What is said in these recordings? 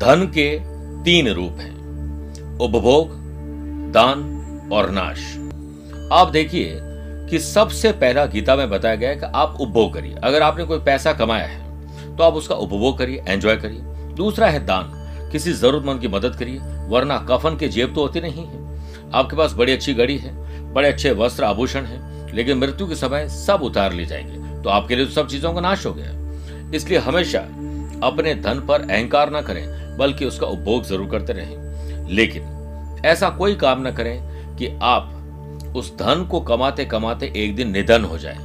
धन के तीन रूप हैं। उपभोग, दान और नाश। आप देखिए कि सबसे पहला गीता में बताया गया है कि आप उपभोग करिए। अगर आपने कोई पैसा कमाया है तो आप उसका उपभोग करिए एंजॉय करिए। दूसरा है दान। किसी जरूरतमंद की मदद करिए, वरना कफन के जेब तो होती नहीं है। आपके पास बड़ी अच्छी गड़ी है, बड़े अच्छे वस्त्र आभूषण है, लेकिन मृत्यु के समय सब उतार ले जाएँगे तो आपके लिए तो सब चीज़ों का नाश हो गया। इसलिए हमेशा अपने धन पर अहंकार ना करें बल्कि उसका उपभोग ज़रूर करते रहें। लेकिन ऐसा कोई काम न करें कि आप उस धन को कमाते कमाते एक दिन निधन हो जाए।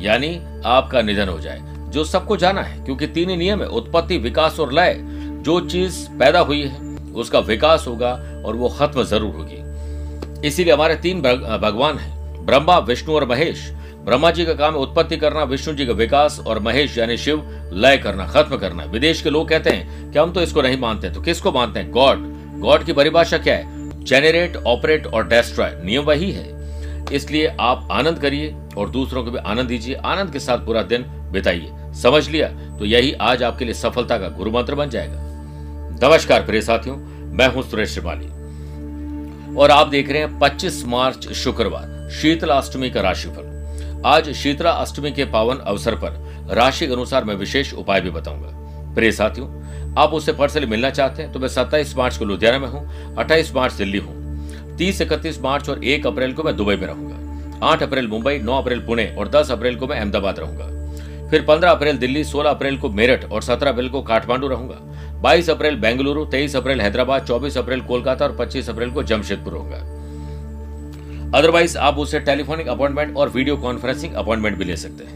यानी आपका निधन हो जाए, जो सबको जाना है, क्योंकि तीन ही नियम है, उत्पत्ति, विकास और लय। जो चीज़ पैदा हुई है, उसका विकास होगा और वो खत्म ज़रूर होगी। इसीलिए हमारे तीन भगवान हैं, ब्रह्मा, विष्णु और महेश। ब्रह्मा जी का काम उत्पत्ति करना, विष्णु जी का विकास और महेश यानी शिव लय करना, खत्म करना। विदेश के लोग कहते हैं कि हम तो इसको नहीं मानते तो किसको मानते हैं? गॉड। गॉड की परिभाषा क्या है? जेनरेट ऑपरेट और डेस्ट्रॉय नियम वही है। इसलिए आप आनंद करिए और दूसरों को भी आनंद दीजिए। आनंद के साथ पूरा दिन बिताइए। समझ लिया? तो यही आज आपके लिए सफलता का गुरु मंत्र बन जाएगा। नमस्कार प्रिय साथियों, मैं हूँ सुरेश श्रिवाली और आप देख रहे हैं 25 मार्च शुक्रवार, शीतलाष्टमी का राशिफल। आज शीतला अष्टमी के पावन अवसर पर राशि के अनुसार मैं विशेष उपाय भी बताऊँगा। प्रिय साथियों, आप उससे पर्सनली मिलना चाहते हैं तो मैं 27 मार्च को लुधियाना में हूँ 28 मार्च दिल्ली हूँ 30 इकतीस मार्च और 1 अप्रैल को मैं दुबई में रहूँगा 8 अप्रैल मुंबई 9 अप्रैल पुणे और 10 अप्रैल को मैं अहमदाबाद रहूँगा, फिर 15 अप्रैल दिल्ली 16 अप्रैल को मेरठ और 17 अप्रैल को काठमांडू रहूँगा 22 अप्रैल बेंगलुरु 23 अप्रैल हैदराबाद 24 अप्रैल कोलकाता और 25 अप्रैल को जमशेदपुर होगा अदरवाइज़ आप उससे टेलीफोनिक अपॉइंटमेंट और वीडियो कॉन्फ्रेंसिंग अपॉइंटमेंट भी ले सकते हैं।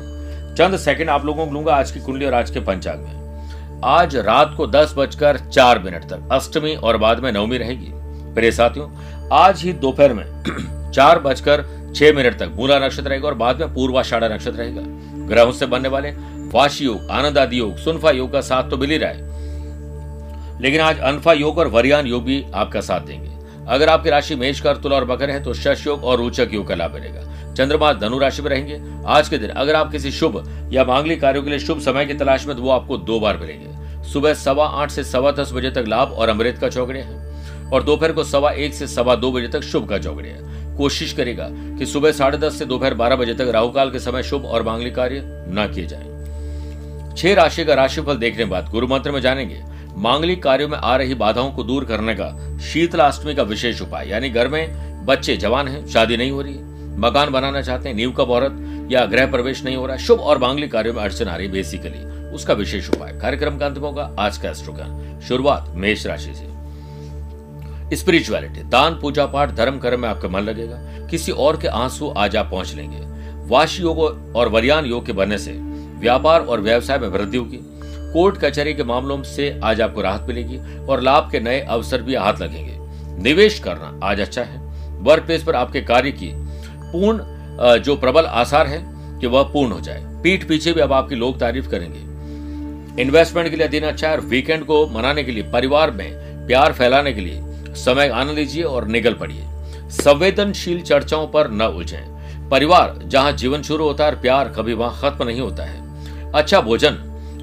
चंद सेकंड आप लोगों को लूँगा आज की कुंडली और आज के पंचांग में। आज रात को दस बजकर चार मिनट तक, अष्टमी और बाद में नवमी रहेगी। प्रिय साथियों, आज ही दोपहर में चार बजकर छह मिनट तक मूला नक्षत्र रहेगा और बाद में पूर्वाषाढ़ा नक्षत्र रहेगा। ग्रहों से बनने वाले वाशी योग, आनंद आदि योग, सुनफा योग का साथ तो मिल ही रहा है। लेकिन आज अनफा योग और वरियान योग भी आपका साथ देंगे। अगर आपकी राशि मेष कर तुला और बकर है तो शश योग और रोचक योग का लाभ मिलेगा। चंद्रमा धनु राशि में रहेंगे। आज के दिन अगर आप किसी शुभ या मांगलिक कार्यों के लिए शुभ समय की तलाश में तो वो आपको दो बार मिलेंगे। सुबह सवा आठ से सवा दस बजे तक लाभ और अमृत का चौकड़े है। और दोपहर को सवा एक से सवा दो बजे तक शुभ का चौकड़े है। कोशिश करेगा कि सुबह साढ़े दस से दोपहर बारह बजे तक राहुकाल के समय शुभ और मांगलिक कार्य न किए जाए। छह राशि का राशिफल देखने बाद गुरु मंत्र में जानेंगे। मांगलिक कार्यों में आ रही बाधाओं को दूर करने का शीतलाष्टमी का विशेष उपाय, यानी घर में बच्चे जवान हैं, शादी नहीं हो रही है। मकान बनाना चाहते हैं, नींव का मुहूर्त या गृह प्रवेश नहीं हो रहा शुभ और मांगलिक कार्यों में अड़चन आ रही बेसिकली। उसका विशेष उपाय, कार्यक्रम का अंत होगा, आज का एस्ट्रोज्ञान शुरुआत मेष राशि से। स्पिरिचुअलिटी, दान, पूजा पाठ, धर्म कर्म में आपका मन लगेगा। किसी और के आँसू आज आप पहुँच लेंगे। वाश योग और वरियान योग के बनने से व्यापार और व्यवसाय में वृद्धि होगी। कोर्ट कचहरी के मामलों से आज आपको राहत मिलेगी और लाभ के नए अवसर भी हाथ लगेंगे। निवेश करना आज अच्छा है। वर्क प्लेस पर आपके कार्य की पूर्ण जो प्रबल आसार है कि वह पूर्ण हो जाए। पीठ पीछे भी अब आपकी लोग तारीफ़ करेंगे। इन्वेस्टमेंट के लिए दिन अच्छा है और वीकेंड को मनाने के लिए, परिवार में प्यार फैलाने के लिए समय आनंद लीजिए और निकल पड़िए। संवेदनशील चर्चाओं पर न उलझें। परिवार जहाँ जीवन शुरू होता है प्यार कभी वहाँ खत्म नहीं होता है। अच्छा भोजन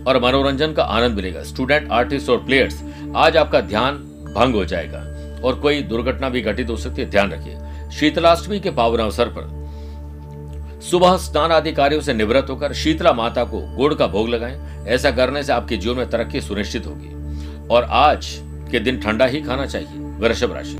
और मनोरंजन का आनंद मिलेगा। स्टूडेंट आर्टिस्ट और प्लेयर्स आज आपका ध्यान भंग हो जाएगा और कोई दुर्घटना भी घटित हो सकती है, ध्यान रखिए। शीतलाष्टमी के पावन अवसर पर सुबह स्नान आदि कार्यों से निवृत्त होकर शीतला माता को गुड़ का भोग लगाएँ। ऐसा करने से आपके जीवन में तरक्की सुनिश्चित होगी। और आज के दिन ठंडा ही खाना चाहिए, वृषभ राशि।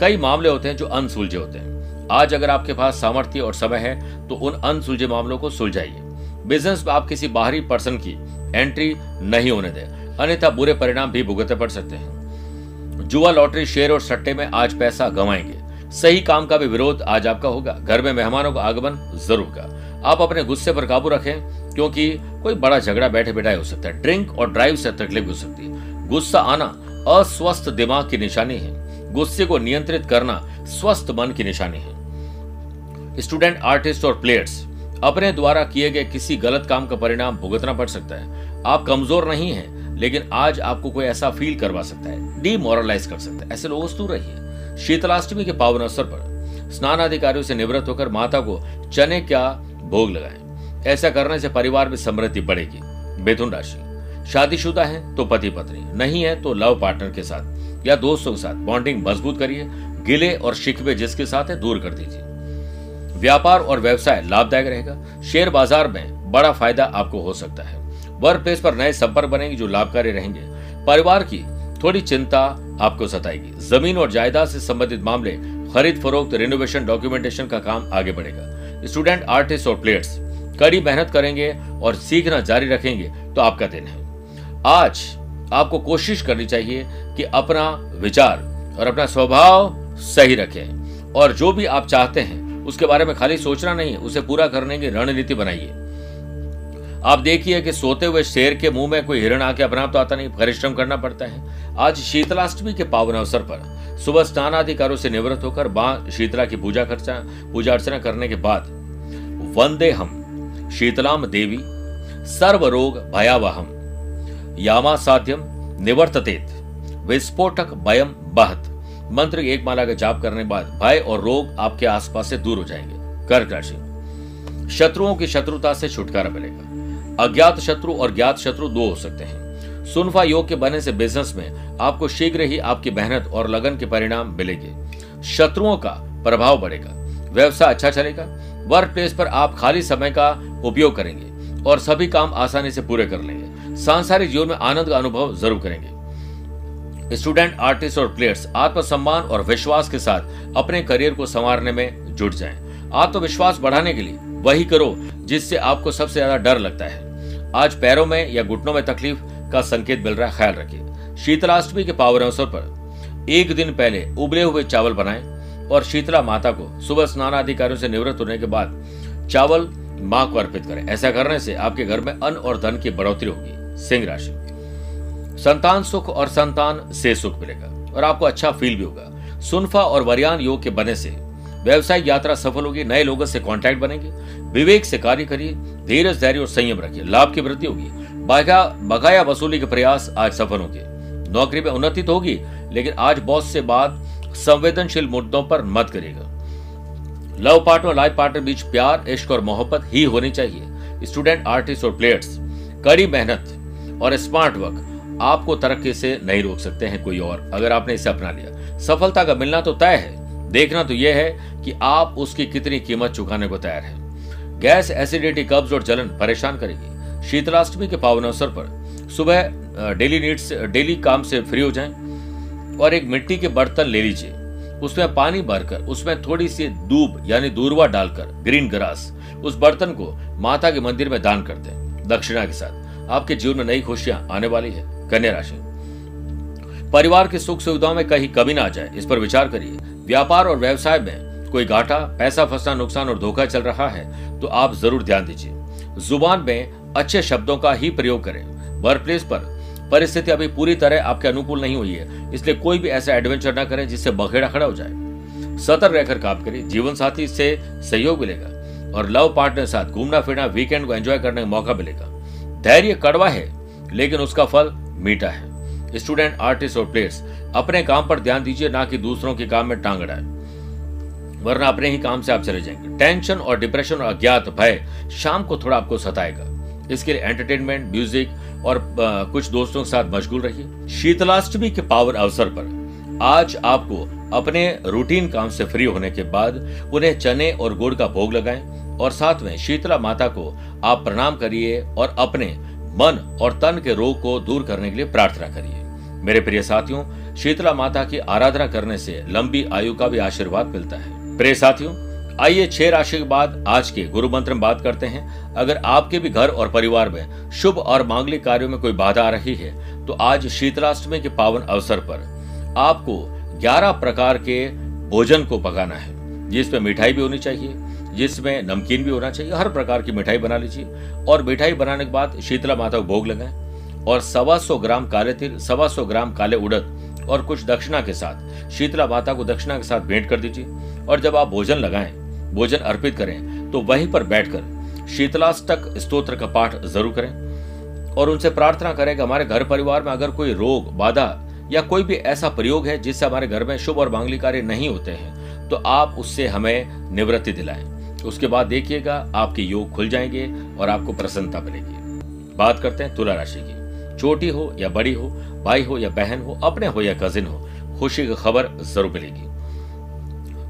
कई मामले होते हैं जो अनसुलझे होते हैं। आज अगर आपके पास सामर्थ्य और समय है तो उन अनसुलझे मामलों को सुलझाइए। बिज़नेस में आप किसी बाहरी पर्सन की एंट्री नहीं होने दें। अन्यथा बुरे परिणाम भी भुगतने पड़ सकते हैं। जुआ लॉटरी शेयर और सट्टे में आज पैसा गंवाएँगे। सही काम का भी विरोध आज आपका होगा। घर में मेहमानों का आगमन ज़रूर का आप अपने गुस्से पर काबू रखें, क्योंकि कोई बड़ा झगड़ा बैठे बैठाए हो सकता है। ड्रिंक और ड्राइव से तकलीफ़ हो सकती है। गुस्सा आना अस्वस्थ दिमाग की निशानी है। गुस्से को नियंत्रित करना स्वस्थ मन की निशानी है। स्टूडेंट, आर्टिस्ट और प्लेयर्स अपने द्वारा किए गए किसी गलत काम का परिणाम भुगतना पड़ सकता है। आप कमज़ोर नहीं हैं, लेकिन आज आपको कोई ऐसा फील करवा सकता है डीमोरलाइज कर सकता है। ऐसे लोगों दूर रहिए। शीतलाष्टमी के पावन अवसर पर स्नान अधिकारियों से निवृत्त होकर माता को चने का भोग लगाएँ। ऐसा करने से परिवार में समृद्धि बढ़ेगी। मिथुन राशि। शादीशुदा है तो पति पत्नी। नहीं है तो लव पार्टनर के साथ या दोस्तों के साथ। बॉन्डिंग मज़बूत करिए। गिले और शिकवे जिसके साथ है, दूर कर दीजिए। व्यापार और व्यवसाय लाभदायक रहेगा। शेयर बाज़ार में बड़ा फ़ायदा आपको हो सकता है। वर्क प्लेस पर नए संपर्क बनेंगे जो लाभकारी रहेंगे। परिवार की थोड़ी चिंता आपको सताएगी। ज़मीन और जायदाद से संबंधित मामले, खरीद फरोख्त रिनोवेशन डॉक्यूमेंटेशन का काम आगे बढ़ेगा। स्टूडेंट आर्टिस्ट और प्लेयर्स कड़ी मेहनत करेंगे और सीखना जारी रखेंगे तो आपका दिन है। आज आपको कोशिश करनी चाहिए कि अपना विचार और अपना स्वभाव सही रखें और जो भी आप चाहते हैं उसके बारे में खाली सोचना नहीं, उसे पूरा करने की रणनीति बनाइए। आप देखिए कि सोते हुए शेर के मुँह में कोई हिरण आके अपना तो आता नहीं, परिश्रम करना पड़ता है। आज शीतलाष्टमी के पावन अवसर पर सुबह स्नानाधिकारों से निवृत्त होकर माँ शीतला की पूजा खर्चा, पूजा अर्चना करने के बाद, वंदे हम, शीतलाम देवी सर्व रोग भयावहम यामा साध्यम निवर्ततेत, विस्फोटक भयम बहत। मंत्र एक माला का जाप करने बाद भय और रोग आपके आसपास से दूर हो जाएँगे। कर्क राशि। शत्रुओं की शत्रुता से छुटकारा मिलेगा। अज्ञात शत्रु और ज्ञात शत्रु दो हो सकते हैं। सुनफा योग के बनने से बिज़नेस में आपको शीघ्र ही आपकी मेहनत और लगन के परिणाम मिलेंगे। शत्रुओं का प्रभाव बढ़ेगा। व्यवसाय अच्छा चलेगा। वर्क प्लेस पर आप खाली समय का उपयोग करेंगे और सभी काम आसानी से पूरे कर लेंगे। सांसारिक जीवन में आनंद का अनुभव ज़रूर करेंगे। स्टूडेंट, आर्टिस्ट और प्लेयर्स आत्मसम्मान और विश्वास के साथ अपने करियर को संवारने में जुट जाएँ। आत्मविश्वास बढ़ाने के लिए वही करो जिससे आपको सबसे ज़्यादा डर लगता है। आज पैरों में या घुटनों में तकलीफ़ का संकेत मिल रहा है, ख्याल रखिए। शीतलाष्टमी के पावन अवसर पर एक दिन पहले उबले हुए चावल बनाएँ और शीतला माता को सुबह स्नान अधिकारियों से निवृत्त होने के बाद चावल माँ को अर्पित करें। ऐसा करने से आपके घर में अन्न और धन की बढ़ोतरी होगी। सिंह राशि। संतान सुख और संतान से सुख मिलेगा, और आपको अच्छा फील भी होगा। सुनफा और वरियान योग के बने से व्यवसायिक यात्रा सफल होगी, नए लोगों से कांटेक्ट बनेंगे, विवेक से कार्य करिए, धीरज, धैर्य और संयम रखिए, लाभ की वृद्धि होगी। बकाया वसूली के प्रयास आज सफल होंगे। नौकरी में उन्नति तो होगी, लेकिन आज बॉस से बात संवेदनशील मुद्दों पर मत करेगा लव पार्टनर और लाइफ पार्टनर बीच प्यार, इश्क और मोहब्बत ही होनी चाहिए। स्टूडेंट आर्टिस्ट और प्लेयर्स कड़ी मेहनत और स्मार्ट वर्क आपको तरक्की से नहीं रोक सकते हैं कोई और, अगर आपने इसे अपना लिया। सफलता का मिलना तो तय है। देखना तो यह है कि आप उसकी कितनी कीमत चुकाने को तैयार है। गैस एसिडिटी कब्ज और जलन परेशान करेगी। शीतलाष्टमी के पावन अवसर पर सुबह डेली नीड्स, डेली काम से फ्री हो जाएँ और एक मिट्टी के बर्तन ले लीजिए। उसमें पानी भरकर, उसमें थोड़ी सी दूब यानी दूरवा डालकर, ग्रीन ग्रास, उस बर्तन को माता के मंदिर में दान कर दें, दक्षिणा के साथ। आपके जीवन में नई खुशियाँ आने वाली है। कन्या राशि। परिवार की सुख सुविधाओं में कहीं कमी ना आ जाए, इस पर विचार करिए। व्यापार और व्यवसाय में कोई घाटा, पैसा फंसना, नुकसान और धोखा चल रहा है तो आप ज़रूर ध्यान दीजिए। ज़ुबान में अच्छे शब्दों का ही प्रयोग करें। वर्क प्लेस पर परिस्थिति अभी पूरी तरह आपके अनुकूल नहीं हुई है, इसलिए कोई भी ऐसा एडवेंचर ना करें जिससे बखेड़ा खड़ा हो जाए। सतर्क रहकर काम करें जीवन साथी से सहयोग मिलेगा और लव पार्टनर साथ घूमना फिरना वीकेंड को एंजॉय करने का मौका मिलेगा। धैर्य कड़वा है, लेकिन उसका फल मीठा है। स्टूडेंट आर्टिस्ट और प्लेयर्स अपने काम पर ध्यान दीजिए ना कि दूसरों के काम में टांग अड़ाए वरना अपने ही काम से आप चले जाएँगे। टेंशन और डिप्रेशन और अज्ञात भय शाम को थोड़ा आपको सताएगा। इसके लिए एंटरटेनमेंट म्यूज़िक और आ, कुछ दोस्तों के साथ मशगूल रहिए। शीतलाष्टमी के पावर अवसर पर आज आपको अपने रूटीन काम से फ्री होने के बाद उन्हें चने और गुड़ का भोग लगाएँ और साथ में शीतला माता को आप प्रणाम करिए और अपने मन और तन के रोग को दूर करने के लिए प्रार्थना करिए। मेरे प्रिय साथियों, शीतला माता की आराधना करने से लंबी आयु का भी आशीर्वाद मिलता है। प्रिय साथियों, आइए छह राशि के बाद आज के गुरु मंत्र में बात करते हैं। अगर आपके भी घर और परिवार में शुभ और मांगलिक कार्यों में कोई बाधा आ रही है तो आज शीतलाष्टमी के पावन अवसर पर आपको 11 प्रकार के भोजन को पकाना है, जिसमें मिठाई भी होनी चाहिए जिसमें नमकीन भी होना चाहिए, हर प्रकार की मिठाई बना लीजिए। और मिठाई बनाने के बाद शीतला माता को भोग लगाएँ। और सवा सौ ग्राम काले तिल, सवा सौ ग्राम काले उड़द और कुछ दक्षिणा के साथ, शीतला माता को दक्षिणा के साथ भेंट कर दीजिए। और जब आप भोजन लगाएँ, भोजन अर्पित करें तो वहीं पर बैठकर शीतलाष्टक स्त्रोत्र का पाठ ज़रूर करें। और उनसे प्रार्थना करें कि हमारे घर परिवार में अगर कोई रोग, बाधा या कोई भी ऐसा प्रयोग है जिससे हमारे घर में शुभ और मांगली कार्य नहीं होते हैं तो आप उससे हमें निवृत्ति दिलाएँ। उसके बाद देखिएगा, आपके योग खुल जाएँगे और आपको प्रसन्नता मिलेगी। बात करते हैं तुला राशि की। छोटी हो या बड़ी हो, भाई हो या बहन हो, अपने हो या कजिन हो, खुशी की खबर ज़रूर मिलेगी।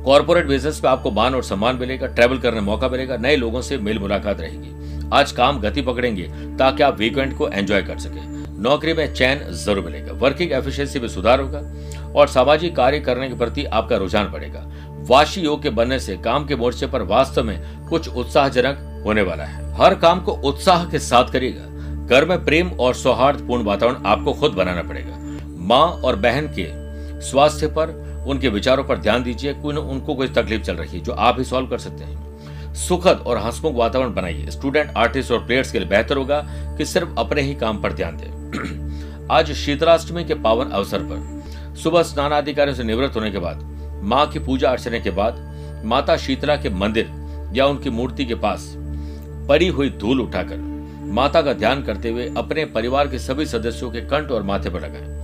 कॉर्पोरेट बिज़नेस पे आपको मान और सम्मान मिलेगा ट्रैवल करने मौका मिलेगा, नए लोगों से मेल मुलाकात रहेगी। आज काम गति पकड़ेंगे ताकि आप वीकेंड को एंजॉय कर सके। नौकरी में चैन ज़रूर मिलेगा। वर्किंग एफिशिएंसी में सुधार होगा और सामाजिक कार्य करने के प्रति आपका रुझान बढ़ेगा। वाशी योग के बनने से काम के मोर्चे पर वास्तव में कुछ उत्साहजनक होने वाला है। हर काम को उत्साह के साथ करिएगा। घर में प्रेम और सौहार्द पूर्ण वातावरण आपको खुद बनाना पड़ेगा। माँ और बहन के स्वास्थ्य पर उनके विचारों पर ध्यान दीजिए। कोई उनको कोई तकलीफ़ चल रही है, जो आप ही सॉल्व कर सकते हैं। सुखद और हंसमुख वातावरण बनाइए। स्टूडेंट, आर्टिस्ट और प्लेयर्स के लिए बेहतर होगा कि सिर्फ़ अपने ही काम पर ध्यान दें। आज शीतलाष्टमी के पावन अवसर पर सुबह स्नान आदि से निवृत्त होने के बाद माँ की पूजा अर्चना के बाद माता शीतला के मंदिर या उनकी मूर्ति के पास पड़ी हुई धूल उठाकर माता का ध्यान करते हुए अपने परिवार के सभी सदस्यों के कंठ और माथे पर लगाएँ।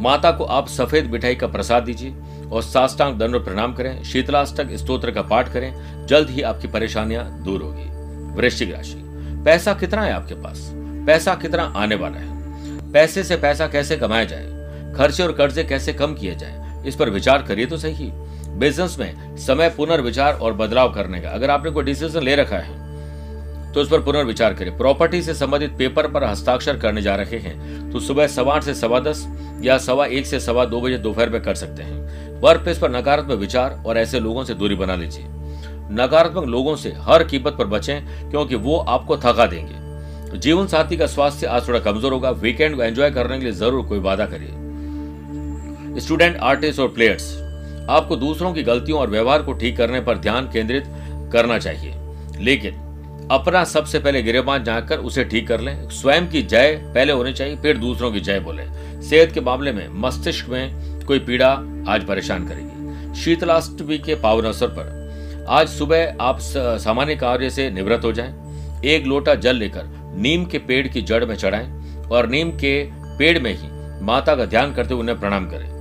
माता को आप सफ़ेद मिठाई का प्रसाद दीजिए और साष्टांग दंड प्रणाम करें। शीतलाष्टक स्त्रोत्र का पाठ करें। जल्द ही आपकी परेशानियाँ दूर होगी। वृश्चिक राशि, पैसा कितना है आपके पास? पैसा कितना आने वाला है? पैसे से पैसा कैसे कमाया जाए? खर्चे और कर्जे कैसे कम किए जाए? इस पर विचार करिए तो सही। बिज़नेस में समय पुनर्विचार और बदलाव करने का। अगर आपने कोई डिसीज़न ले रखा है तो उस पर पुनर्विचार करें प्रॉपर्टी से संबंधित पेपर पर हस्ताक्षर करने जा रहे हैं तो सुबह सवा आठ से सवा दस या सवा एक से सवा दो बजे दोपहर में कर सकते हैं। वर्क प्लेस पर नकारात्मक विचार और ऐसे लोगों से दूरी बना लीजिए। नकारात्मक लोगों से हर कीमत पर बचें, क्योंकि वो आपको थका देंगे। जीवन साथी का स्वास्थ्य आज थोड़ा कमज़ोर होगा। वीकेंड को एंजॉय करने के लिए ज़रूर कोई वादा करिए। स्टूडेंट, आर्टिस्ट और प्लेयर्स, आपको दूसरों की गलतियों और व्यवहार को ठीक करने पर ध्यान केंद्रित करना चाहिए। लेकिन अपना सबसे पहले गिरेबान जाकर उसे ठीक कर लें। स्वयं की जय पहले होनी चाहिए, फिर दूसरों की जय बोले। सेहत के मामले में मस्तिष्क में कोई पीड़ा आज परेशान करेगी। शीतलाष्टमी के पावन अवसर पर आज सुबह आप सामान्य कार्य से निवृत्त हो जाएँ। एक लोटा जल लेकर नीम के पेड़ की जड़ में चढ़ाएँ और नीम के पेड़ में ही माता का ध्यान करते हुए उन्हें प्रणाम करें।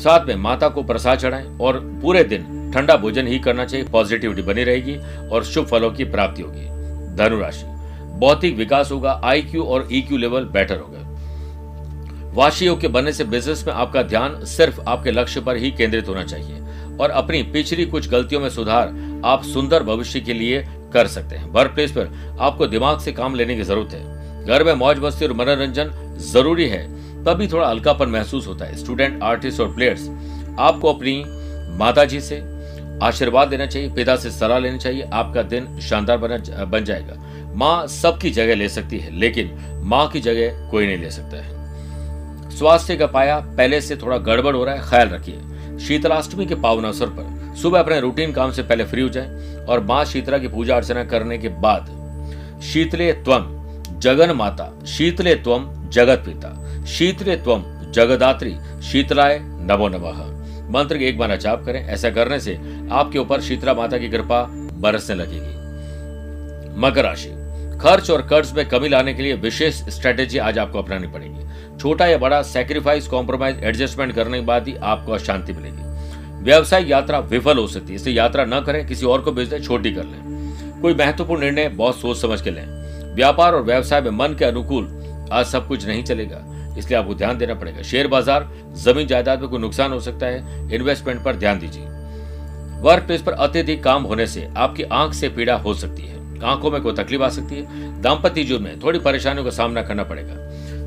साथ में माता को प्रसाद चढ़ाएँ और पूरे दिन ठंडा भोजन ही करना चाहिए पॉजिटिविटी बनी रहेगी और शुभ फलों की प्राप्ति होगी। धनुराशि भौतिक विकास होगा आई क्यू और ई क्यू लेवल बेटर होगा। वाशी के बनने से बिज़नेस में आपका ध्यान सिर्फ़ आपके लक्ष्य पर ही केंद्रित होना चाहिए और अपनी पिछली कुछ गलतियों में सुधार आप सुंदर भविष्य के लिए कर सकते हैं। वर्क प्लेस पर आपको दिमाग से काम लेने की ज़रूरत है। घर में मौज मस्ती और मनोरंजन ज़रूरी है। तभी थोड़ा हल्कापन महसूस होता है। स्टूडेंट आर्टिस्ट और प्लेयर्स आपको अपनी माता जी से आशीर्वाद देना चाहिए, पिता से सलाह लेनी चाहिए, आपका दिन शानदार बना, बन जाएगा। माँ सबकी जगह ले सकती है, लेकिन माँ की जगह कोई नहीं ले सकता है। स्वास्थ्य का पाया, पहले से थोड़ा गड़बड़ हो रहा है, ख्याल रखिए। शीतलाष्टमी के पावन अवसर पर, सुबह अपने रूटीन काम से पहले फ्री हो जाए और माँ शीतला की पूजा अर्चना करने के बाद शीतले त्वम जगन माता शीतले त्वम जगत पिता। शीतले त्वम जगदात्री। शीतलाय, नमो नमः। मंत्र एक बार जाप करें। ऐसा करने से आपके ऊपर शीतला माता की कृपा बरसने लगेगी। मकर राशि। खर्च और कर्ज में कमी लाने के लिए विशेष स्ट्रेटेजी आज आपको अपनानी पड़ेगी। छोटा या बड़ा सेक्रीफाइस कॉम्प्रोमाइज एडजस्टमेंट करने के बाद ही आपको शांति मिलेगी। व्यवसाय यात्रा विफल हो सकती है। इसलिए यात्रा न करें, किसी और को भेज दें छोटी कर लें। कोई महत्वपूर्ण निर्णय, बहुत सोच समझ के लें। व्यापार और व्यवसाय में मन के अनुकूल आज सब कुछ नहीं चलेगा। इसलिए आपको ध्यान देना पड़ेगा। शेयर बाज़ार, ज़मीन जायदाद में कोई नुकसान हो सकता है इन्वेस्टमेंट पर ध्यान दीजिए। वर्क प्लेस पर अत्यधिक काम होने से आपकी आँख से पीड़ा हो सकती है। आँखों में कोई तकलीफ़ आ सकती है। दाम्पत्य जीवन में थोड़ी परेशानियों का सामना करना पड़ेगा।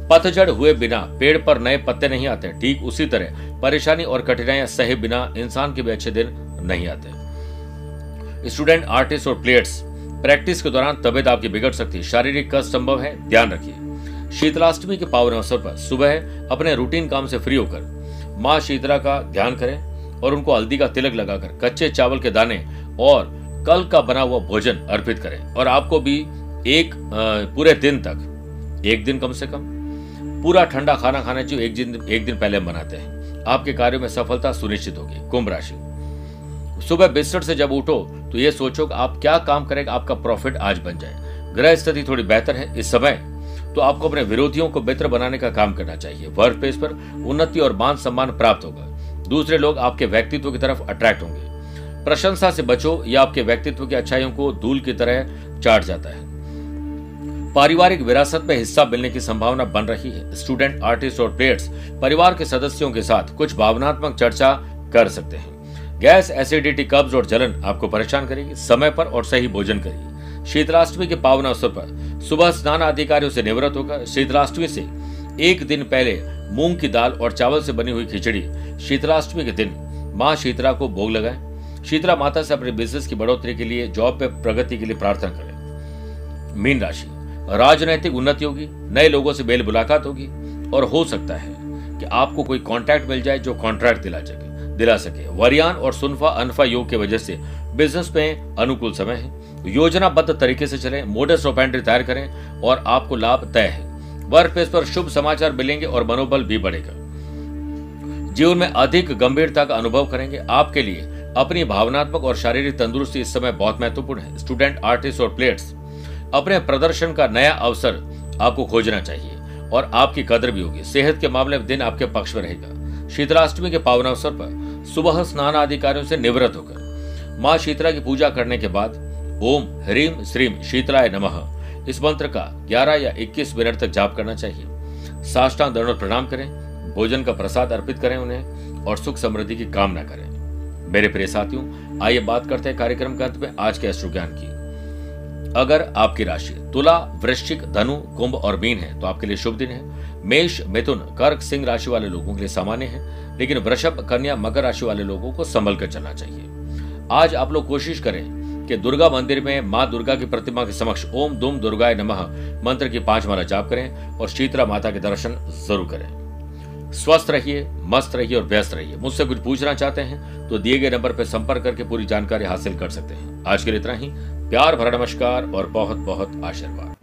पतझड़ हुए बिना पेड़ पर नए पत्ते नहीं आते। ठीक उसी तरह परेशानी और कठिनाइयाँ सहे बिना इंसान के भी अच्छे दिन नहीं आते। स्टूडेंट आर्टिस्ट और प्लेयर्स प्रैक्टिस के दौरान तबियत आपकी बिगड़ सकती है। शारीरिक कष्ट संभव है। ध्यान रखिए। शीतलाष्टमी के पावन अवसर पर सुबह अपने रूटीन काम से फ्री होकर माँ शीतला का ध्यान करें और उनको हल्दी का तिलक लगाकर कच्चे चावल के दाने और कल का बना हुआ भोजन अर्पित करें। और आपको भी एक पूरे दिन तक, एक दिन कम से कम, पूरा ठंडा खाना खाना चाहिए, एक दिन एक दिन पहले हम बनाते हैं। आपके कार्यों में सफलता सुनिश्चित होगी, कुंभ राशि। सुबह बिस्तर से जब उठो तो ये सोचो कि आप क्या काम करेंगे आपका प्रॉफिट आज बन जाए। ग्रह स्थिति थोड़ी बेहतर है, इस समय तो आपको अपने विरोधियों को बेहतर बनाने का काम करना चाहिए। वर्क प्लेस पर उन्नति और मान सम्मान प्राप्त होगा। दूसरे लोग आपके व्यक्तित्व की तरफ़ अट्रैक्ट होंगे। प्रशंसा से बचो या आपके व्यक्तित्व की अच्छाइयों को धूल की तरह चाट जाता है। पारिवारिक विरासत में हिस्सा मिलने की संभावना बन रही है। स्टूडेंट, आर्टिस्ट और प्लेयर्स परिवार के सदस्यों के साथ कुछ भावनात्मक चर्चा कर सकते हैं। गैस, एसिडिटी, कब्ज और जलन आपको परेशान करेगी। समय पर और सही भोजन करिए। शीतलाष्टमी के पावन अवसर पर सुबह स्नान अधिकारियों से निवृत्त होकर शीतलाष्टमी से एक दिन पहले मूंग की दाल और चावल से बनी हुई खिचड़ी शीतलाष्टमी के दिन माँ शीतला को भोग लगाएँ। शीतला माता से अपने बिज़नेस की बढ़ोतरी के लिए जॉब पे प्रगति के लिए प्रार्थना करें। मीन राशि, राजनैतिक उन्नति होगी, नए लोगों से बेल मुलाकात होगी और हो सकता है कि आपको कोई कॉन्ट्रैक्ट मिल जाए जो कॉन्ट्रैक्ट दिला सके दिला सके। वरियान और सुनफा अनफा योग की वजह से बिज़नेस में अनुकूल समय है। योजनाबद्ध तरीके से चलें मोडस ऑपेंड्री तैयार करें और आपको लाभ तय है। वर्क प्लेस पर शुभ समाचार मिलेंगे और मनोबल भी बढ़ेगा। जीवन में अधिक गंभीरता का अनुभव करेंगे। आपके लिए अपनी भावनात्मक और शारीरिक तंदुरुस्ती इस समय बहुत महत्वपूर्ण है। स्टूडेंट आर्टिस्ट और प्लेयर्स अपने प्रदर्शन का नया अवसर आपको खोजना चाहिए और आपकी कदर भी होगी। सेहत के मामले में दिन आपके पक्ष में रहेगा। शीतलाष्टमी के पावन अवसर पर सुबह स्नान अधिकारियों से निवृत्त होकर, माँ शीतला की पूजा करने के बाद ओम ह्रीम श्रीम शीतलाय नमः। इस मंत्र का 11 या 21 मिनट तक जाप करना चाहिए। साष्टांग दंड प्रणाम करें, भोजन का प्रसाद अर्पित करें उन्हें और सुख समृद्धि की कामना करें। मेरे प्रिय साथियों, आइए बात करते हैं कार्यक्रम के अंत में आज के अश्रु ज्ञान की। अगर आपकी राशि तुला, वृश्चिक, धनु, कुंभ और मीन है तो आपके लिए शुभ दिन है। मेष, मिथुन, कर्क, सिंह राशि वाले लोगों के लिए सामान्य है, लेकिन वृषभ, कन्या, मकर राशि वाले लोगों को संभल कर चलना चाहिए। आज आप लोग कोशिश करें कि दुर्गा मंदिर में माँ दुर्गा की प्रतिमा के समक्ष ओम दुम दुर्गाय नमः मंत्र की पाँच माला जाप करें और शीतला माता के दर्शन ज़रूर करें। स्वस्थ रहिए, मस्त रहिए और व्यस्त रहिए। मुझसे कुछ पूछना चाहते हैं तो दिए गए नंबर पर संपर्क करके पूरी जानकारी हासिल कर सकते हैं। आज के लिए इतना ही। प्यार भरा नमस्कार और बहुत बहुत आशीर्वाद।